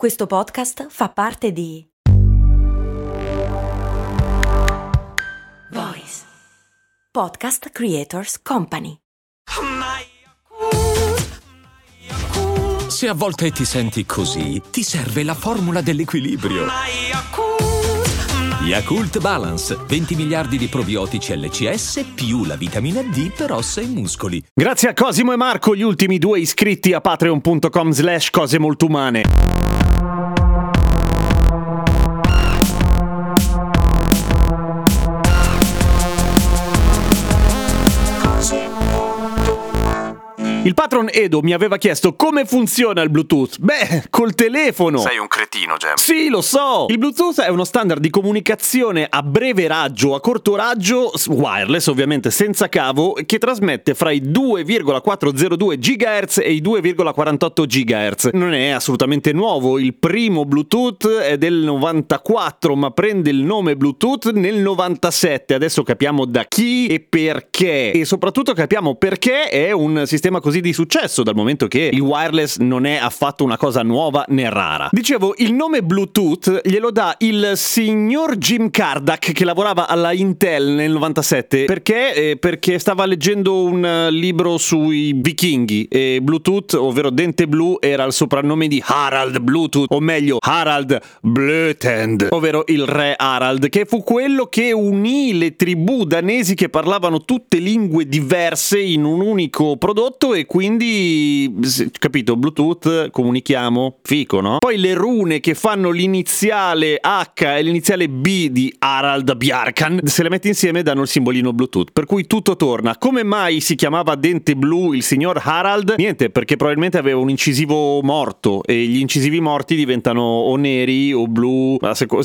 Questo podcast fa parte di Voice Podcast Creators Company. Se a volte ti senti così, ti serve la formula dell'equilibrio. Yakult Balance, 20 miliardi di probiotici LCS più la vitamina D per ossa e muscoli. Grazie a Cosimo e Marco, gli ultimi due iscritti a patreon.com slash cose molto umane. thank you Il patron Edo mi aveva chiesto come funziona il Bluetooth. Beh, col telefono. Sei un cretino, Gem. Sì, lo so. Il Bluetooth è uno standard di comunicazione a breve raggio, a corto raggio, wireless ovviamente senza cavo, che trasmette fra i 2,402 GHz e i 2,48 GHz. Non è assolutamente nuovo. Il primo Bluetooth è del 94, ma prende il nome Bluetooth nel 97. Adesso capiamo da chi e perché. E soprattutto capiamo perché è un sistema così così di successo dal momento che il wireless non è affatto una cosa nuova né rara. Dicevo, il nome Bluetooth glielo dà il signor Jim Kardak che lavorava alla Intel nel 97 perché? Eh, perché stava leggendo un eh, libro sui vichinghi e Bluetooth, ovvero Dente Blu, era il soprannome di Harald Bluetooth, o meglio Harald Blötend, ovvero il re Harald, che fu quello che unì le tribù danesi che parlavano tutte lingue diverse in un unico prodotto e e quindi, capito, Bluetooth, comunichiamo, fico, no? Poi le rune che fanno l'iniziale H e l'iniziale B di Harald Bjarkan, se le metti insieme danno il simbolino Bluetooth, per cui tutto torna. Come mai si chiamava Dente Blu il signor Harald? Niente, perché probabilmente aveva un incisivo morto e gli incisivi morti diventano o neri o blu,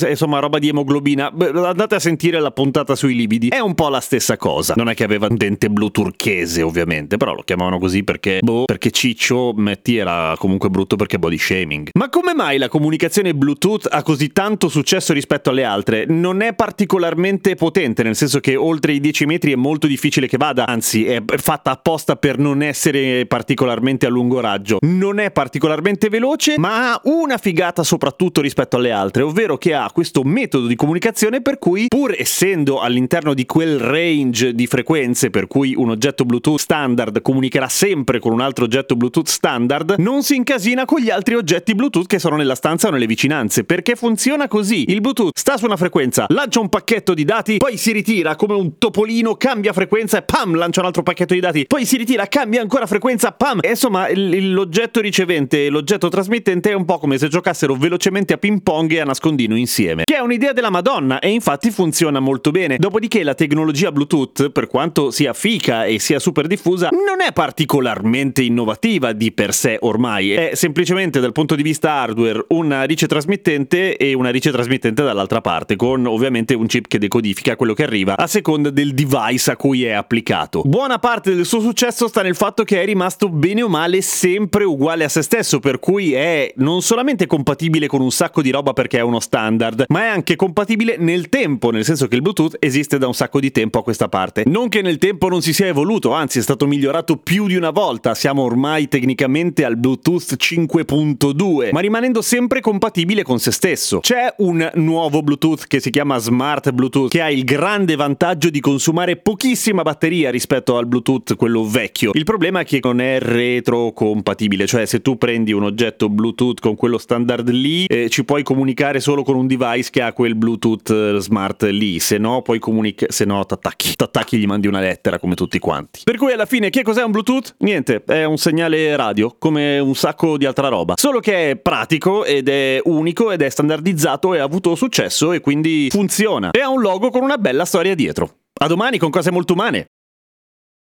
insomma roba di emoglobina. Andate a sentire la puntata sui libidi, è un po' la stessa cosa. Non è che aveva un dente blu turchese, ovviamente, però lo chiamavano così perché, boh, perché Ciccio Metti era comunque brutto perché body shaming. Ma come mai la comunicazione Bluetooth ha così tanto successo rispetto alle altre? Non è particolarmente potente, nel senso che oltre i 10 metri è molto difficile che vada, anzi è fatta apposta per non essere particolarmente a lungo raggio. Non è particolarmente veloce, ma ha una figata soprattutto rispetto alle altre, ovvero che ha questo metodo di comunicazione per cui, pur essendo all'interno di quel range di frequenze per cui un oggetto Bluetooth standard comunicherà sempre sempre con un altro oggetto Bluetooth standard, non si incasina con gli altri oggetti Bluetooth che sono nella stanza o nelle vicinanze, perché funziona così. Il Bluetooth sta su una frequenza, lancia un pacchetto di dati, poi si ritira come un topolino, cambia frequenza e pam, lancia un altro pacchetto di dati, poi si ritira, cambia ancora frequenza, pam. E insomma, il, l'oggetto ricevente e l'oggetto trasmittente è un po' come se giocassero velocemente a ping pong e a nascondino insieme. Che è un'idea della Madonna e infatti funziona molto bene. Dopodiché la tecnologia Bluetooth, per quanto sia fica e sia super diffusa, non è particolare particolarmente innovativa di per sé ormai, è semplicemente dal punto di vista hardware una ricetrasmittente e una ricetrasmittente dall'altra parte, con ovviamente un chip che decodifica quello che arriva a seconda del device a cui è applicato. Buona parte del suo successo sta nel fatto che è rimasto bene o male sempre uguale a se stesso, per cui è non solamente compatibile con un sacco di roba perché è uno standard, ma è anche compatibile nel tempo, nel senso che il Bluetooth esiste da un sacco di tempo a questa parte. Non che nel tempo non si sia evoluto, anzi è stato migliorato più di una volta, siamo ormai tecnicamente al Bluetooth 5.2, ma rimanendo sempre compatibile con se stesso. C'è un nuovo Bluetooth che si chiama Smart Bluetooth, che ha il grande vantaggio di consumare pochissima batteria rispetto al Bluetooth quello vecchio. Il problema è che non è retrocompatibile, cioè se tu prendi un oggetto Bluetooth con quello standard lì, eh, ci puoi comunicare solo con un device che ha quel Bluetooth eh, smart lì, se no puoi comunicare, se no t'attacchi, t'attacchi gli mandi una lettera come tutti quanti. Per cui alla fine che cos'è un Bluetooth? Niente, è un segnale radio, come un sacco di altra roba. Solo che è pratico ed è unico ed è standardizzato e ha avuto successo e quindi funziona. E ha un logo con una bella storia dietro. A domani con cose molto umane.